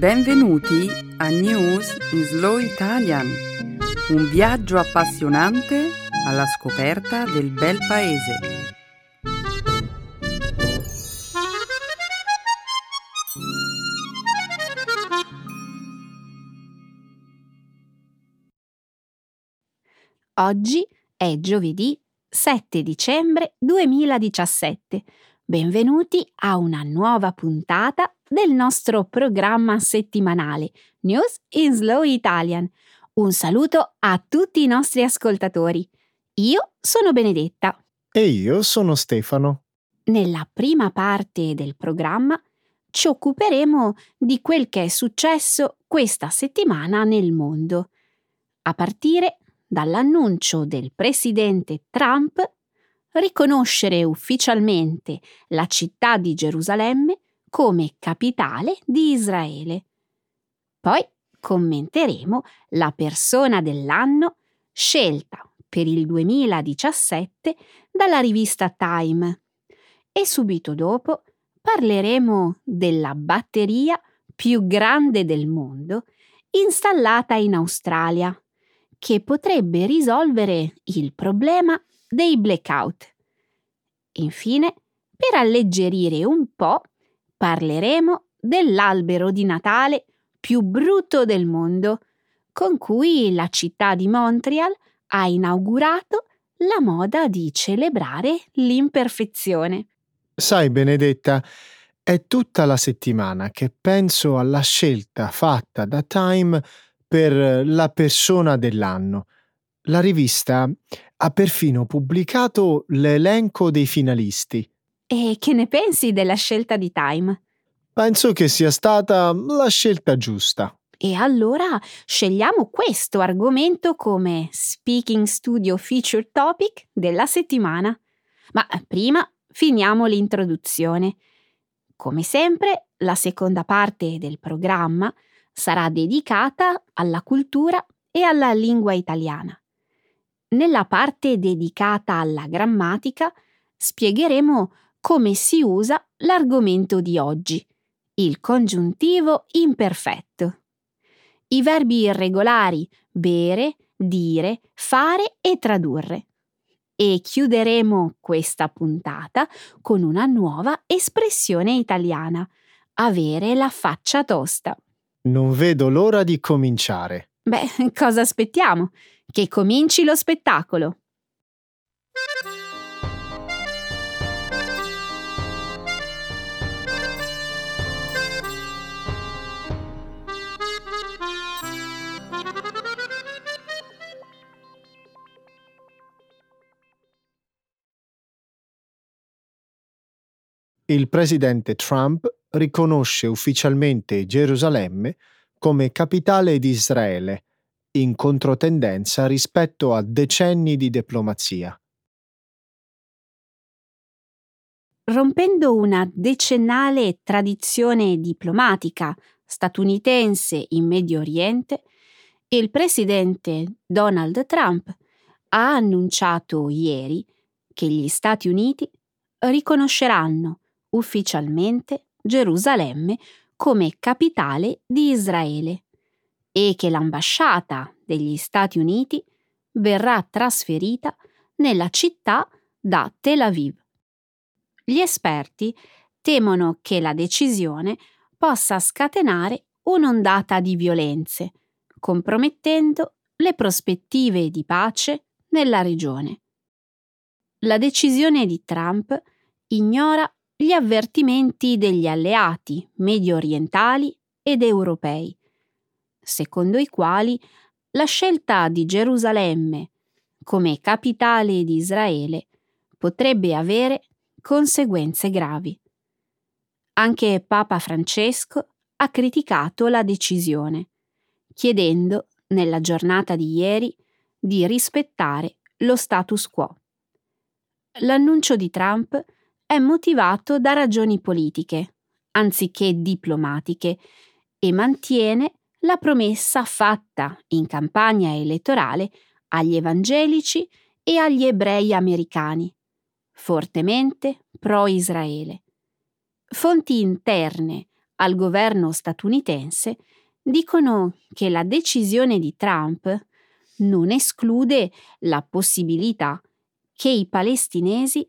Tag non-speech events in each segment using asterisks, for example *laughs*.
Benvenuti a News in Slow Italian, un viaggio appassionante alla scoperta del bel paese. Oggi è giovedì 7 dicembre 2017. Benvenuti a una nuova puntata del nostro programma settimanale News in Slow Italian. Un saluto a tutti i nostri ascoltatori. Io sono Benedetta. E io sono Stefano. Nella prima parte del programma ci occuperemo di quel che è successo questa settimana nel mondo, a partire dall'annuncio del presidente Trump riconoscere ufficialmente la città di Gerusalemme come capitale di Israele. Poi commenteremo la persona dell'anno scelta per il 2017 dalla rivista Time e subito dopo parleremo della batteria più grande del mondo installata in Australia, che potrebbe risolvere il problema dei blackout. Infine, per alleggerire un po', parleremo dell'albero di Natale più brutto del mondo, con cui la città di Montreal ha inaugurato la moda di celebrare l'imperfezione. Sai, Benedetta, è tutta la settimana che penso alla scelta fatta da Time per la persona dell'anno. La rivista ha perfino pubblicato l'elenco dei finalisti. E che ne pensi della scelta di Time? Penso che sia stata la scelta giusta. E allora scegliamo questo argomento come Speaking Studio Feature Topic della settimana. Ma prima finiamo l'introduzione. Come sempre, la seconda parte del programma sarà dedicata alla cultura e alla lingua italiana. Nella parte dedicata alla grammatica spiegheremo come si usa l'argomento di oggi, il congiuntivo imperfetto. I verbi irregolari bere, dire, fare e tradurre. E chiuderemo questa puntata con una nuova espressione italiana, avere la faccia tosta. Non vedo l'ora di cominciare. Beh, *laughs* cosa aspettiamo? Che cominci lo spettacolo. Il presidente Trump riconosce ufficialmente Gerusalemme come capitale di Israele, in controtendenza rispetto a decenni di diplomazia. Rompendo una decennale tradizione diplomatica statunitense in Medio Oriente, il presidente Donald Trump ha annunciato ieri che gli Stati Uniti riconosceranno ufficialmente Gerusalemme come capitale di Israele e che l'ambasciata degli Stati Uniti verrà trasferita nella città da Tel Aviv. Gli esperti temono che la decisione possa scatenare un'ondata di violenze, compromettendo le prospettive di pace nella regione. La decisione di Trump ignora gli avvertimenti degli alleati medio orientali ed europei, secondo i quali la scelta di Gerusalemme come capitale di Israele potrebbe avere conseguenze gravi. Anche Papa Francesco ha criticato la decisione, chiedendo nella giornata di ieri di rispettare lo status quo. L'annuncio di Trump è motivato da ragioni politiche, anziché diplomatiche, e mantiene la promessa fatta in campagna elettorale agli evangelici e agli ebrei americani, fortemente pro-Israele. Fonti interne al governo statunitense dicono che la decisione di Trump non esclude la possibilità che i palestinesi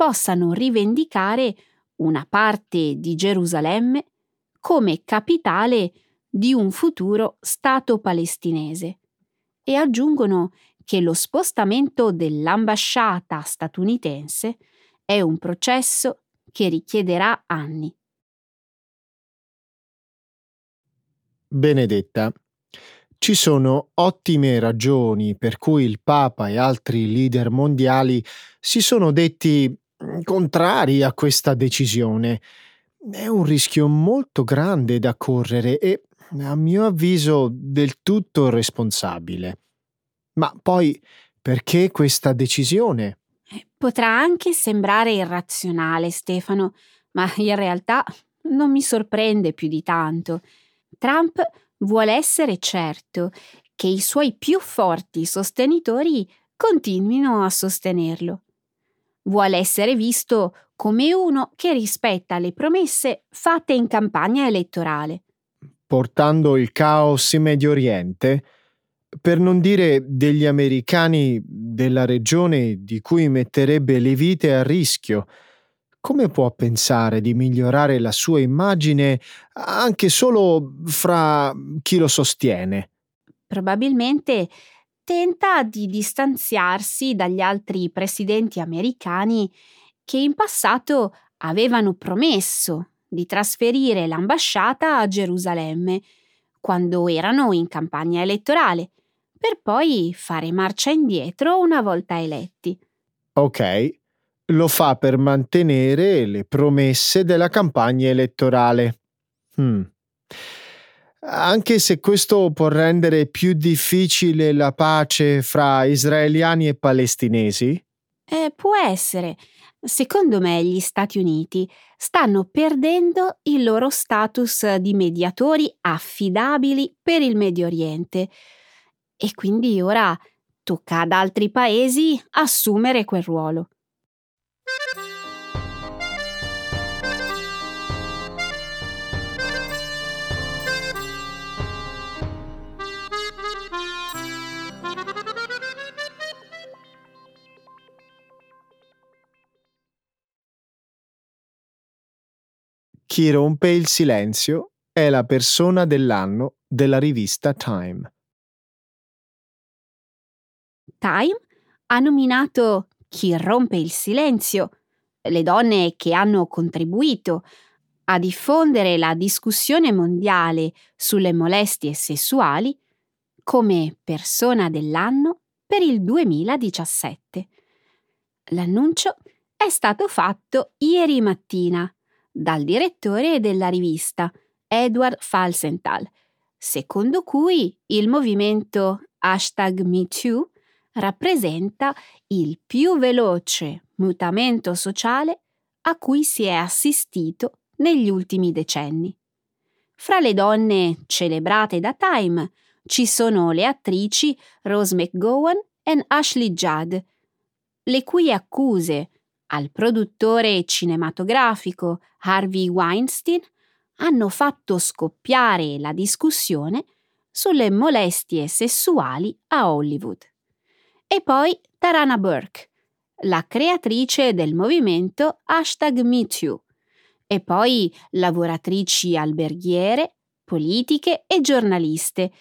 possano rivendicare una parte di Gerusalemme come capitale di un futuro Stato palestinese e aggiungono che lo spostamento dell'ambasciata statunitense è un processo che richiederà anni. Benedetta, ci sono ottime ragioni per cui il Papa e altri leader mondiali si sono detti contrari a questa decisione. È un rischio molto grande da correre e, a mio avviso, del tutto responsabile. Ma poi, perché questa decisione? Potrà anche sembrare irrazionale, Stefano, ma in realtà non mi sorprende più di tanto. Trump vuole essere certo che i suoi più forti sostenitori continuino a sostenerlo. Vuole essere visto come uno che rispetta le promesse fatte in campagna elettorale. Portando il caos in Medio Oriente? Per non dire degli americani della regione di cui metterebbe le vite a rischio, come può pensare di migliorare la sua immagine anche solo fra chi lo sostiene? Probabilmente tenta di distanziarsi dagli altri presidenti americani che in passato avevano promesso di trasferire l'ambasciata a Gerusalemme quando erano in campagna elettorale, per poi fare marcia indietro una volta eletti. Ok, lo fa per mantenere le promesse della campagna elettorale. Hmm. Anche se questo può rendere più difficile la pace fra israeliani e palestinesi? Eh, può essere. Secondo me gli Stati Uniti stanno perdendo il loro status di mediatori affidabili per il Medio Oriente e quindi ora tocca ad altri paesi assumere quel ruolo. Chi rompe il silenzio è la persona dell'anno della rivista Time. Time ha nominato Chi rompe il silenzio, le donne che hanno contribuito a diffondere la discussione mondiale sulle molestie sessuali come persona dell'anno per il 2017. L'annuncio è stato fatto ieri mattina dal direttore della rivista, Edward Falsenthal, secondo cui il movimento hashtag MeToo rappresenta il più veloce mutamento sociale a cui si è assistito negli ultimi decenni. Fra le donne celebrate da Time ci sono le attrici Rose McGowan e Ashley Judd, le cui accuse al produttore cinematografico Harvey Weinstein hanno fatto scoppiare la discussione sulle molestie sessuali a Hollywood. E poi Tarana Burke, la creatrice del movimento hashtag MeToo, e poi lavoratrici alberghiere, politiche e giornaliste.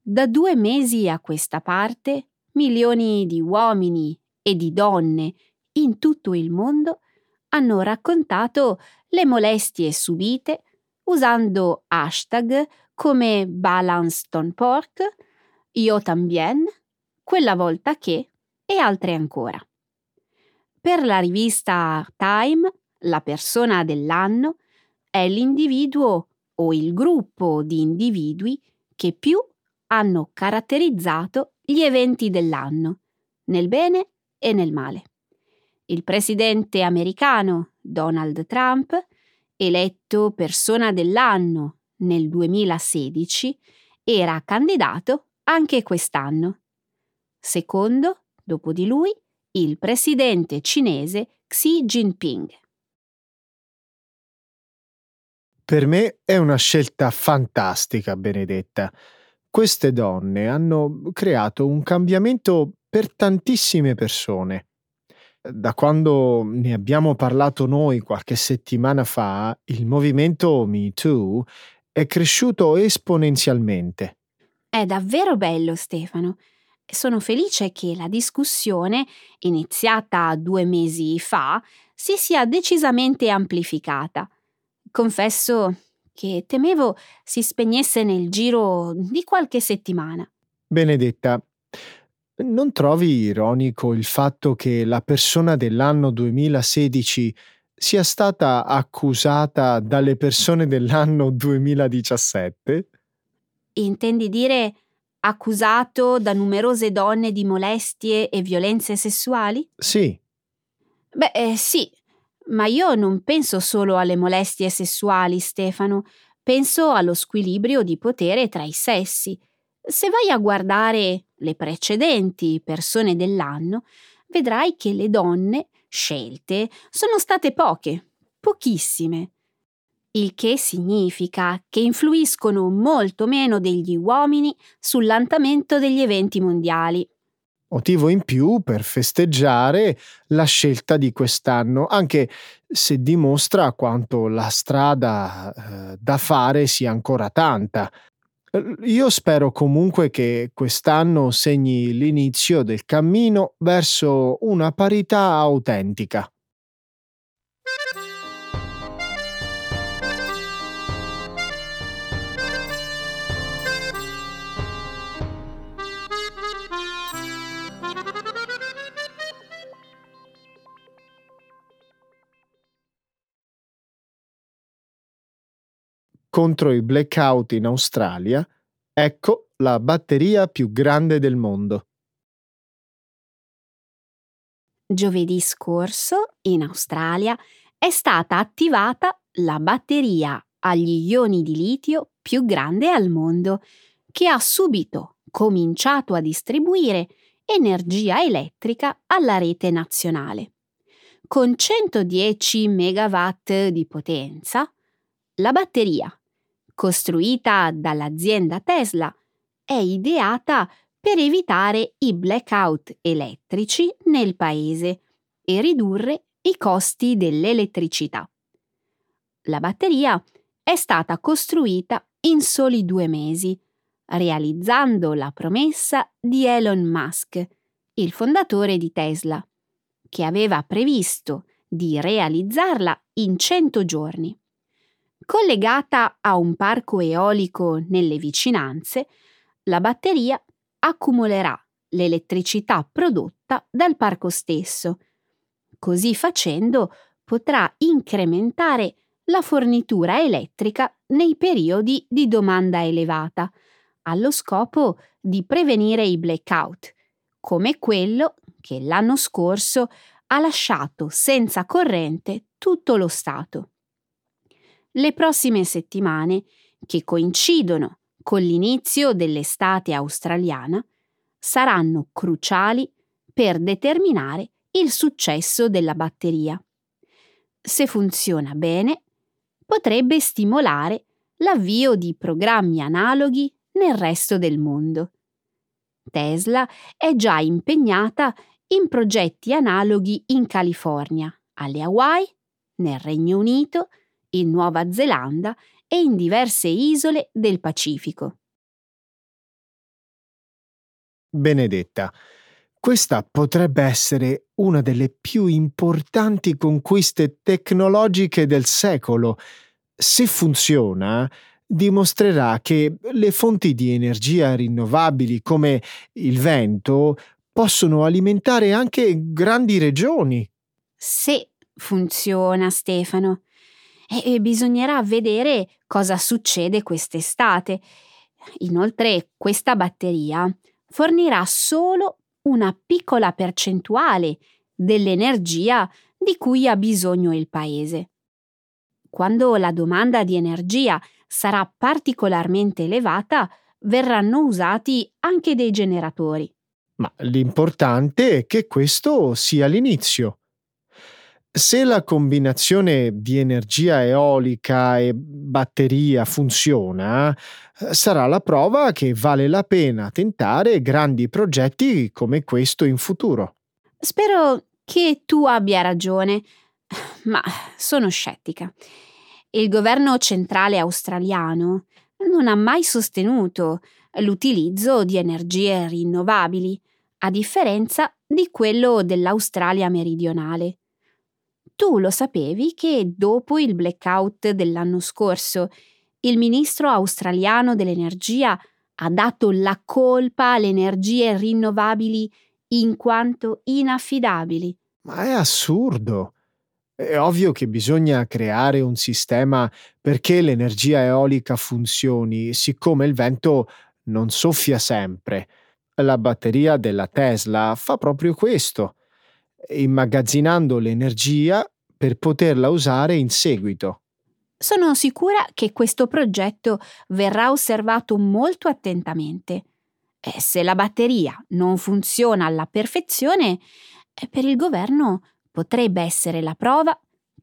Da due mesi a questa parte, milioni di uomini e di donne in tutto il mondo hanno raccontato le molestie subite usando hashtag come Balanston Pork, Io tambien, Quella volta che e altre ancora. Per la rivista Time, la persona dell'anno è l'individuo o il gruppo di individui che più hanno caratterizzato gli eventi dell'anno, nel bene e nel male il presidente americano Donald Trump, eletto persona dell'anno nel 2016, era candidato anche quest'anno. Secondo, dopo di lui, il presidente cinese Xi Jinping. Per me è una scelta fantastica, Benedetta. Queste donne hanno creato un cambiamento per tantissime persone. Da quando ne abbiamo parlato noi qualche settimana fa, il movimento Me Too è cresciuto esponenzialmente. È davvero bello, Stefano. Sono felice che la discussione, iniziata due mesi fa, si sia decisamente amplificata. Confesso che temevo si spegnesse nel giro di qualche settimana. Benedetta, non trovi ironico il fatto che la persona dell'anno 2016 sia stata accusata dalle persone dell'anno 2017? Intendi dire accusato da numerose donne di molestie e violenze sessuali? Sì. Beh, eh, sì, ma io non penso solo alle molestie sessuali, Stefano, penso allo squilibrio di potere tra i sessi. Se vai a guardare le precedenti persone dell'anno, vedrai che le donne scelte sono state poche, pochissime il che significa che influiscono molto meno degli uomini sull'andamento degli eventi mondiali. Motivo in più per festeggiare la scelta di quest'anno, anche se dimostra quanto la strada eh, da fare sia ancora tanta. Io spero comunque che quest'anno segni l'inizio del cammino verso una parità autentica. Contro i blackout in Australia, ecco la batteria più grande del mondo. Giovedì scorso, in Australia, è stata attivata la batteria agli ioni di litio più grande al mondo, che ha subito cominciato a distribuire energia elettrica alla rete nazionale. Con 110 MW di potenza, la batteria costruita dall'azienda Tesla, è ideata per evitare i blackout elettrici nel paese e ridurre i costi dell'elettricità. La batteria è stata costruita in soli due mesi, realizzando la promessa di Elon Musk, il fondatore di Tesla, che aveva previsto di realizzarla in 100 giorni. Collegata a un parco eolico nelle vicinanze, la batteria accumulerà l'elettricità prodotta dal parco stesso. Così facendo potrà incrementare la fornitura elettrica nei periodi di domanda elevata, allo scopo di prevenire i blackout, come quello che l'anno scorso ha lasciato senza corrente tutto lo Stato. Le prossime settimane, che coincidono con l'inizio dell'estate australiana, saranno cruciali per determinare il successo della batteria. Se funziona bene, potrebbe stimolare l'avvio di programmi analoghi nel resto del mondo. Tesla è già impegnata in progetti analoghi in California, alle Hawaii, nel Regno Unito in Nuova Zelanda e in diverse isole del Pacifico. Benedetta, questa potrebbe essere una delle più importanti conquiste tecnologiche del secolo. Se funziona, dimostrerà che le fonti di energia rinnovabili come il vento possono alimentare anche grandi regioni. Se funziona, Stefano e bisognerà vedere cosa succede quest'estate. Inoltre questa batteria fornirà solo una piccola percentuale dell'energia di cui ha bisogno il paese. Quando la domanda di energia sarà particolarmente elevata, verranno usati anche dei generatori. Ma l'importante è che questo sia l'inizio. Se la combinazione di energia eolica e batteria funziona, eh, sarà la prova che vale la pena tentare grandi progetti come questo in futuro. Spero che tu abbia ragione, *laughs* ma sono scettica. Il governo centrale australiano non ha mai sostenuto l'utilizzo di energie rinnovabili, a differenza di quello dell'Australia meridionale tu lo sapevi che dopo il blackout dell'anno scorso il ministro australiano dell'energia ha dato la colpa alle energie rinnovabili in quanto inaffidabili? Ma è assurdo. È ovvio che bisogna creare un sistema perché l'energia eolica funzioni, siccome il vento non soffia sempre. La batteria della Tesla fa proprio questo immagazzinando l'energia per poterla usare in seguito. Sono sicura che questo progetto verrà osservato molto attentamente. E se la batteria non funziona alla perfezione, per il governo potrebbe essere la prova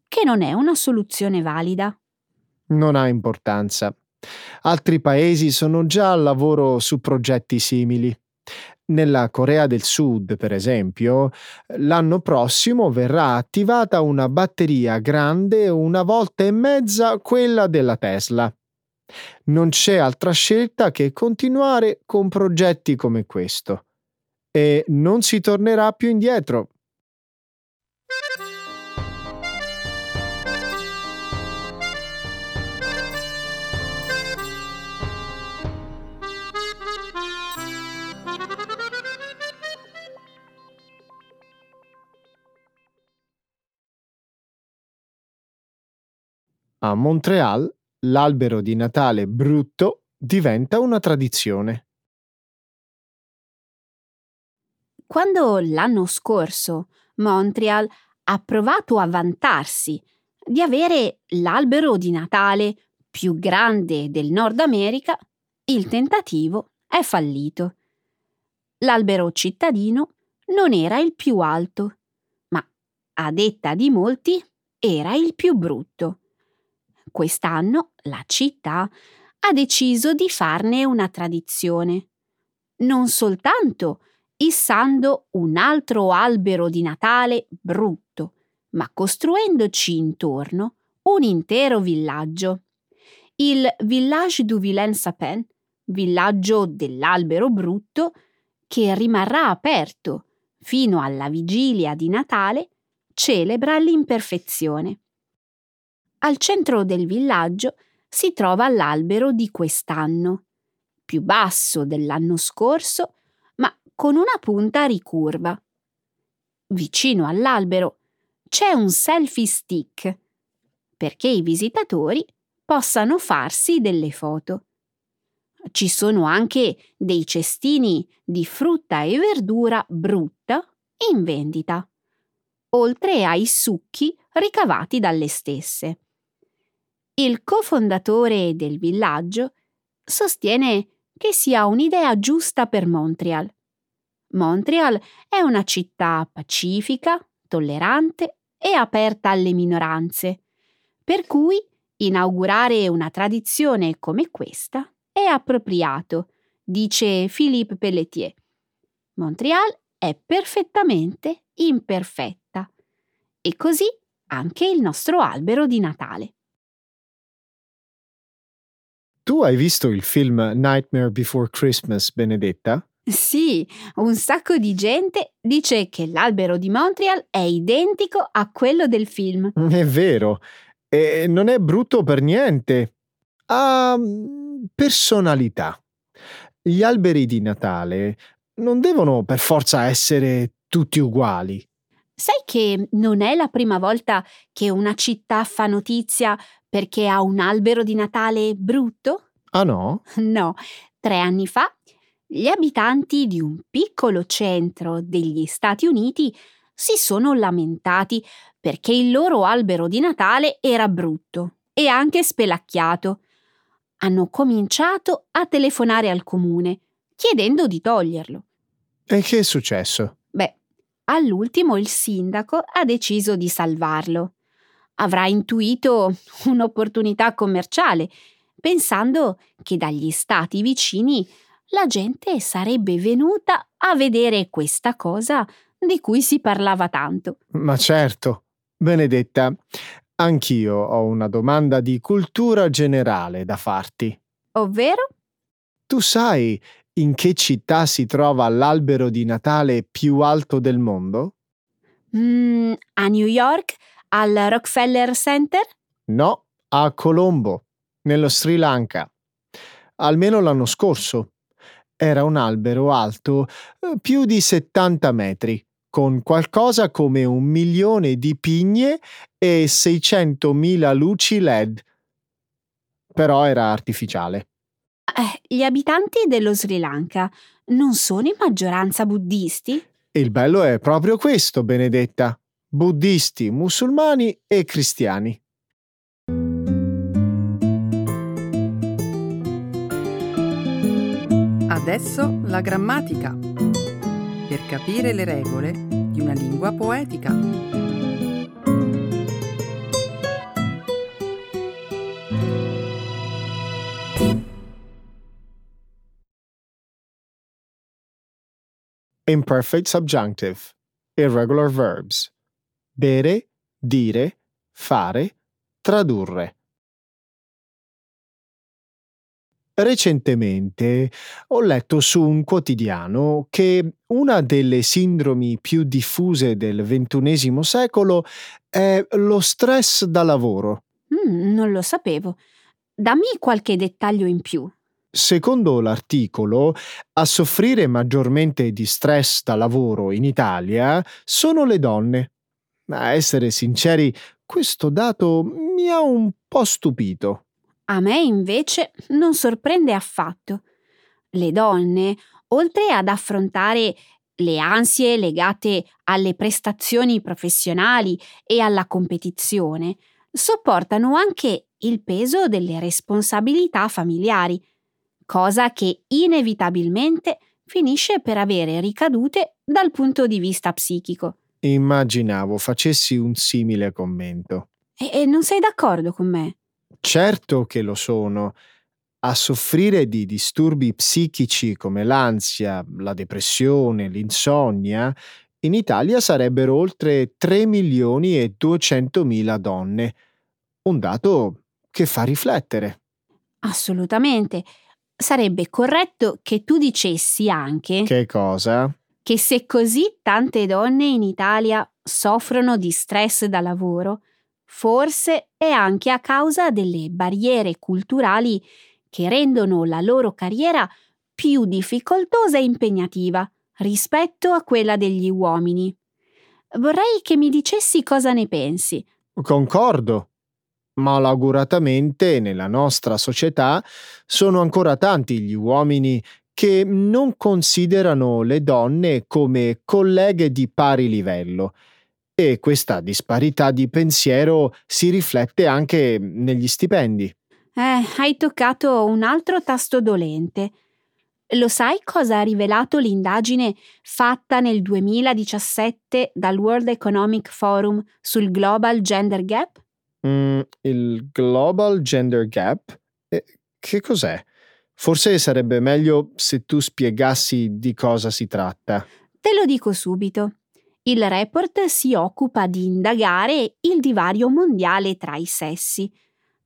che non è una soluzione valida. Non ha importanza. Altri paesi sono già al lavoro su progetti simili. Nella Corea del Sud, per esempio, l'anno prossimo verrà attivata una batteria grande una volta e mezza quella della Tesla. Non c'è altra scelta che continuare con progetti come questo. E non si tornerà più indietro. A Montreal l'albero di Natale brutto diventa una tradizione. Quando l'anno scorso Montreal ha provato a vantarsi di avere l'albero di Natale più grande del Nord America, il tentativo è fallito. L'albero cittadino non era il più alto, ma a detta di molti era il più brutto. Quest'anno la città ha deciso di farne una tradizione. Non soltanto issando un altro albero di Natale brutto, ma costruendoci intorno un intero villaggio. Il Village du Vilain Sapin, villaggio dell'albero brutto, che rimarrà aperto fino alla vigilia di Natale, celebra l'imperfezione. Al centro del villaggio si trova l'albero di quest'anno, più basso dell'anno scorso, ma con una punta ricurva. Vicino all'albero c'è un selfie stick perché i visitatori possano farsi delle foto. Ci sono anche dei cestini di frutta e verdura brutta in vendita, oltre ai succhi ricavati dalle stesse. Il cofondatore del villaggio sostiene che sia un'idea giusta per Montreal. Montreal è una città pacifica, tollerante e aperta alle minoranze, per cui inaugurare una tradizione come questa è appropriato, dice Philippe Pelletier. Montreal è perfettamente imperfetta. E così anche il nostro albero di Natale. Tu hai visto il film Nightmare Before Christmas, Benedetta? Sì, un sacco di gente dice che l'albero di Montreal è identico a quello del film. È vero, e non è brutto per niente. Ha mm, personalità. Gli alberi di Natale non devono per forza essere tutti uguali. Sai che non è la prima volta che una città fa notizia perché ha un albero di Natale brutto? Ah no? *laughs* No, tre anni fa gli abitanti di un piccolo centro degli Stati Uniti si sono lamentati perché il loro albero di Natale era brutto e anche spelacchiato. Hanno cominciato a telefonare al comune chiedendo di toglierlo. E che è successo? Beh, all'ultimo il sindaco ha deciso di salvarlo. Avrà intuito un'opportunità commerciale, pensando che dagli stati vicini la gente sarebbe venuta a vedere questa cosa di cui si parlava tanto. Ma certo. Benedetta, anch'io ho una domanda di cultura generale da farti. Ovvero? Tu sai in che città si trova l'albero di Natale più alto del mondo? Mm, a New York? Al Rockefeller Center? No, a Colombo, nello Sri Lanka. Almeno l'anno scorso. Era un albero alto eh, più di 70 metri, con qualcosa come un milione di pigne e 600.000 luci LED. Però era artificiale. Eh, gli abitanti dello Sri Lanka non sono in maggioranza buddisti? Il bello è proprio questo, Benedetta. Buddisti, musulmani e cristiani. Adesso la grammatica. Per capire le regole di una lingua poetica. Imperfect subjunctive. Irregular verbs. Bere, dire, fare, tradurre. Recentemente ho letto su un quotidiano che una delle sindromi più diffuse del XXI secolo è lo stress da lavoro. Mm, non lo sapevo. Dammi qualche dettaglio in più. Secondo l'articolo, a soffrire maggiormente di stress da lavoro in Italia sono le donne. A essere sinceri, questo dato mi ha un po' stupito. A me invece non sorprende affatto. Le donne, oltre ad affrontare le ansie legate alle prestazioni professionali e alla competizione, sopportano anche il peso delle responsabilità familiari, cosa che inevitabilmente finisce per avere ricadute dal punto di vista psichico. Immaginavo facessi un simile commento. E, e non sei d'accordo con me? Certo che lo sono. A soffrire di disturbi psichici come l'ansia, la depressione, l'insonnia, in Italia sarebbero oltre 3 milioni e 200 mila donne. Un dato che fa riflettere. Assolutamente sarebbe corretto che tu dicessi anche Che cosa? che se così tante donne in Italia soffrono di stress da lavoro, forse è anche a causa delle barriere culturali che rendono la loro carriera più difficoltosa e impegnativa rispetto a quella degli uomini. Vorrei che mi dicessi cosa ne pensi. Concordo. Malauguratamente nella nostra società sono ancora tanti gli uomini che non considerano le donne come colleghe di pari livello e questa disparità di pensiero si riflette anche negli stipendi. Eh, hai toccato un altro tasto dolente. Lo sai cosa ha rivelato l'indagine fatta nel 2017 dal World Economic Forum sul Global Gender Gap? Mm, il Global Gender Gap? Eh, che cos'è? Forse sarebbe meglio se tu spiegassi di cosa si tratta. Te lo dico subito. Il report si occupa di indagare il divario mondiale tra i sessi.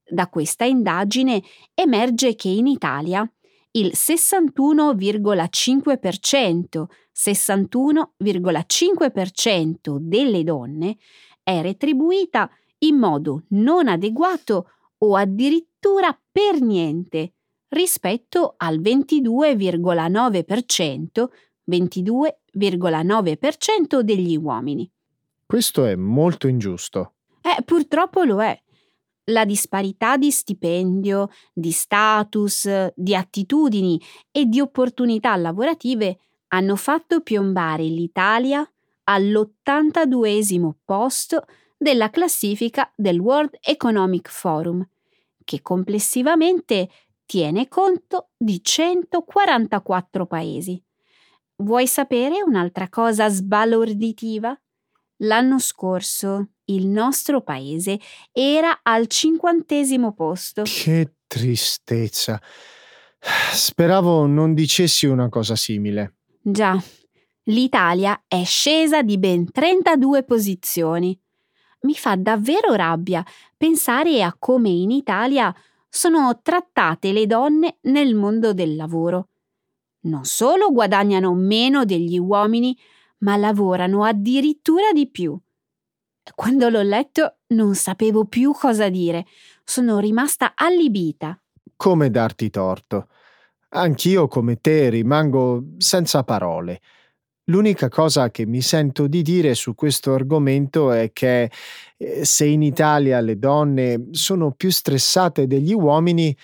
Da questa indagine emerge che in Italia il 61,5%, 61,5% delle donne è retribuita in modo non adeguato o addirittura per niente rispetto al 22,9%, 22,9% degli uomini. Questo è molto ingiusto. Eh, purtroppo lo è. La disparità di stipendio, di status, di attitudini e di opportunità lavorative hanno fatto piombare l'Italia all'82 posto della classifica del World Economic Forum, che complessivamente tiene conto di 144 paesi. vuoi sapere un'altra cosa sbalorditiva? L'anno scorso il nostro paese era al cinquantesimo posto. Che tristezza. Speravo non dicessi una cosa simile. Già, l'Italia è scesa di ben 32 posizioni. Mi fa davvero rabbia pensare a come in Italia sono trattate le donne nel mondo del lavoro. Non solo guadagnano meno degli uomini, ma lavorano addirittura di più. Quando l'ho letto non sapevo più cosa dire. Sono rimasta allibita. Come darti torto? Anch'io come te rimango senza parole. L'unica cosa che mi sento di dire su questo argomento è che eh, se in Italia le donne sono più stressate degli uomini,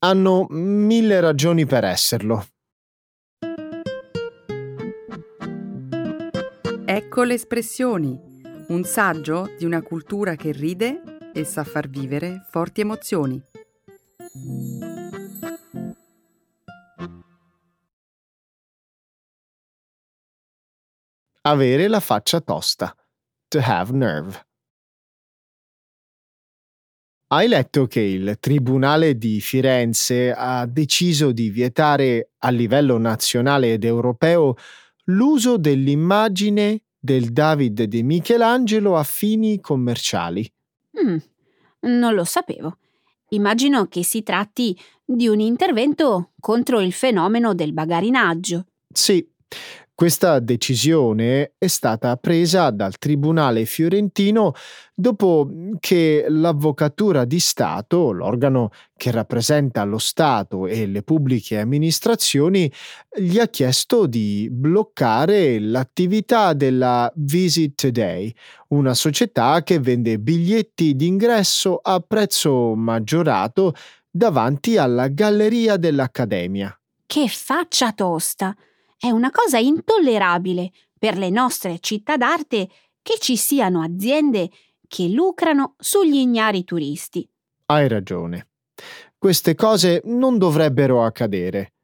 hanno mille ragioni per esserlo. Ecco le espressioni, un saggio di una cultura che ride e sa far vivere forti emozioni. Avere la faccia tosta. To have nerve. Hai letto che il Tribunale di Firenze ha deciso di vietare a livello nazionale ed europeo l'uso dell'immagine del David di Michelangelo a fini commerciali. Mm, non lo sapevo. Immagino che si tratti di un intervento contro il fenomeno del bagarinaggio. Sì, questa decisione è stata presa dal Tribunale fiorentino dopo che l'Avvocatura di Stato, l'organo che rappresenta lo Stato e le pubbliche amministrazioni, gli ha chiesto di bloccare l'attività della Visit Today, una società che vende biglietti d'ingresso a prezzo maggiorato davanti alla galleria dell'Accademia. Che faccia tosta! È una cosa intollerabile per le nostre città d'arte che ci siano aziende che lucrano sugli ignari turisti. Hai ragione. Queste cose non dovrebbero accadere.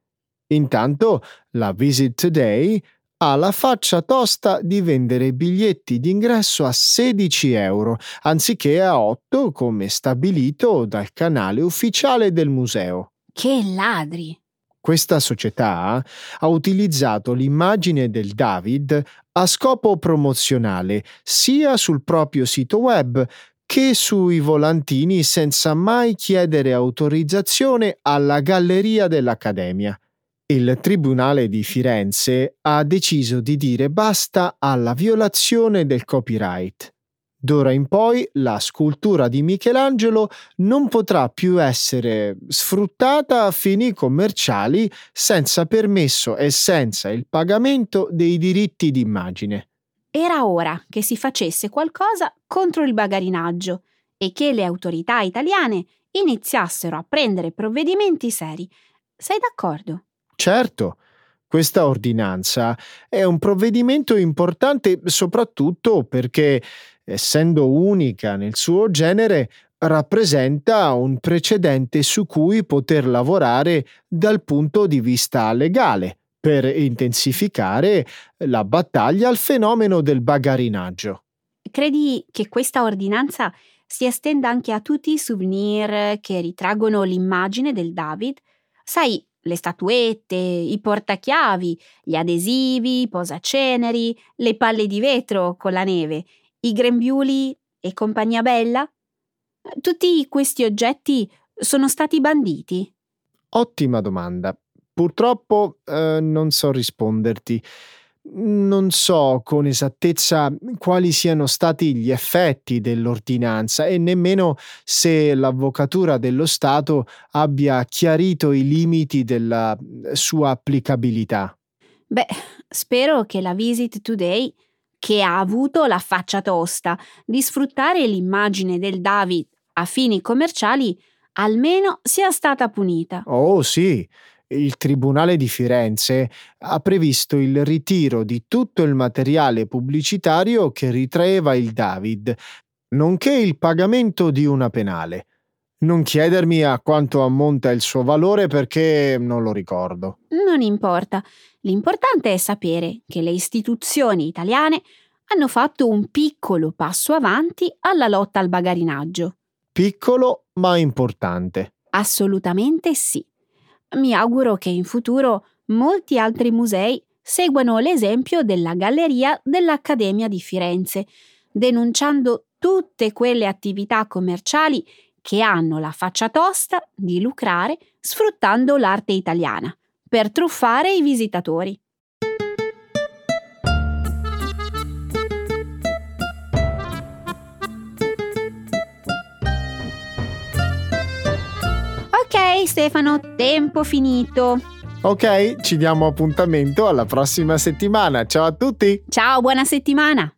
Intanto la Visit Today ha la faccia tosta di vendere biglietti d'ingresso a 16 euro anziché a 8 come stabilito dal canale ufficiale del museo. Che ladri! Questa società ha utilizzato l'immagine del David a scopo promozionale sia sul proprio sito web che sui volantini senza mai chiedere autorizzazione alla galleria dell'Accademia. Il Tribunale di Firenze ha deciso di dire basta alla violazione del copyright. D'ora in poi la scultura di Michelangelo non potrà più essere sfruttata a fini commerciali senza permesso e senza il pagamento dei diritti d'immagine. Era ora che si facesse qualcosa contro il bagarinaggio e che le autorità italiane iniziassero a prendere provvedimenti seri. Sei d'accordo? Certo. Questa ordinanza è un provvedimento importante soprattutto perché essendo unica nel suo genere, rappresenta un precedente su cui poter lavorare dal punto di vista legale per intensificare la battaglia al fenomeno del bagarinaggio. Credi che questa ordinanza si estenda anche a tutti i souvenir che ritraggono l'immagine del David? Sai, le statuette, i portachiavi, gli adesivi, i posaceneri, le palle di vetro con la neve i grembiuli e compagnia bella? Tutti questi oggetti sono stati banditi? Ottima domanda. Purtroppo eh, non so risponderti. Non so con esattezza quali siano stati gli effetti dell'ordinanza e nemmeno se l'Avvocatura dello Stato abbia chiarito i limiti della sua applicabilità. Beh, spero che la Visit Today che ha avuto la faccia tosta di sfruttare l'immagine del David a fini commerciali almeno sia stata punita. Oh sì, il Tribunale di Firenze ha previsto il ritiro di tutto il materiale pubblicitario che ritraeva il David, nonché il pagamento di una penale. Non chiedermi a quanto ammonta il suo valore perché non lo ricordo. Non importa. L'importante è sapere che le istituzioni italiane hanno fatto un piccolo passo avanti alla lotta al bagarinaggio. Piccolo ma importante. Assolutamente sì. Mi auguro che in futuro molti altri musei seguano l'esempio della Galleria dell'Accademia di Firenze, denunciando tutte quelle attività commerciali che hanno la faccia tosta di lucrare sfruttando l'arte italiana per truffare i visitatori. Ok Stefano, tempo finito. Ok, ci diamo appuntamento alla prossima settimana. Ciao a tutti! Ciao, buona settimana!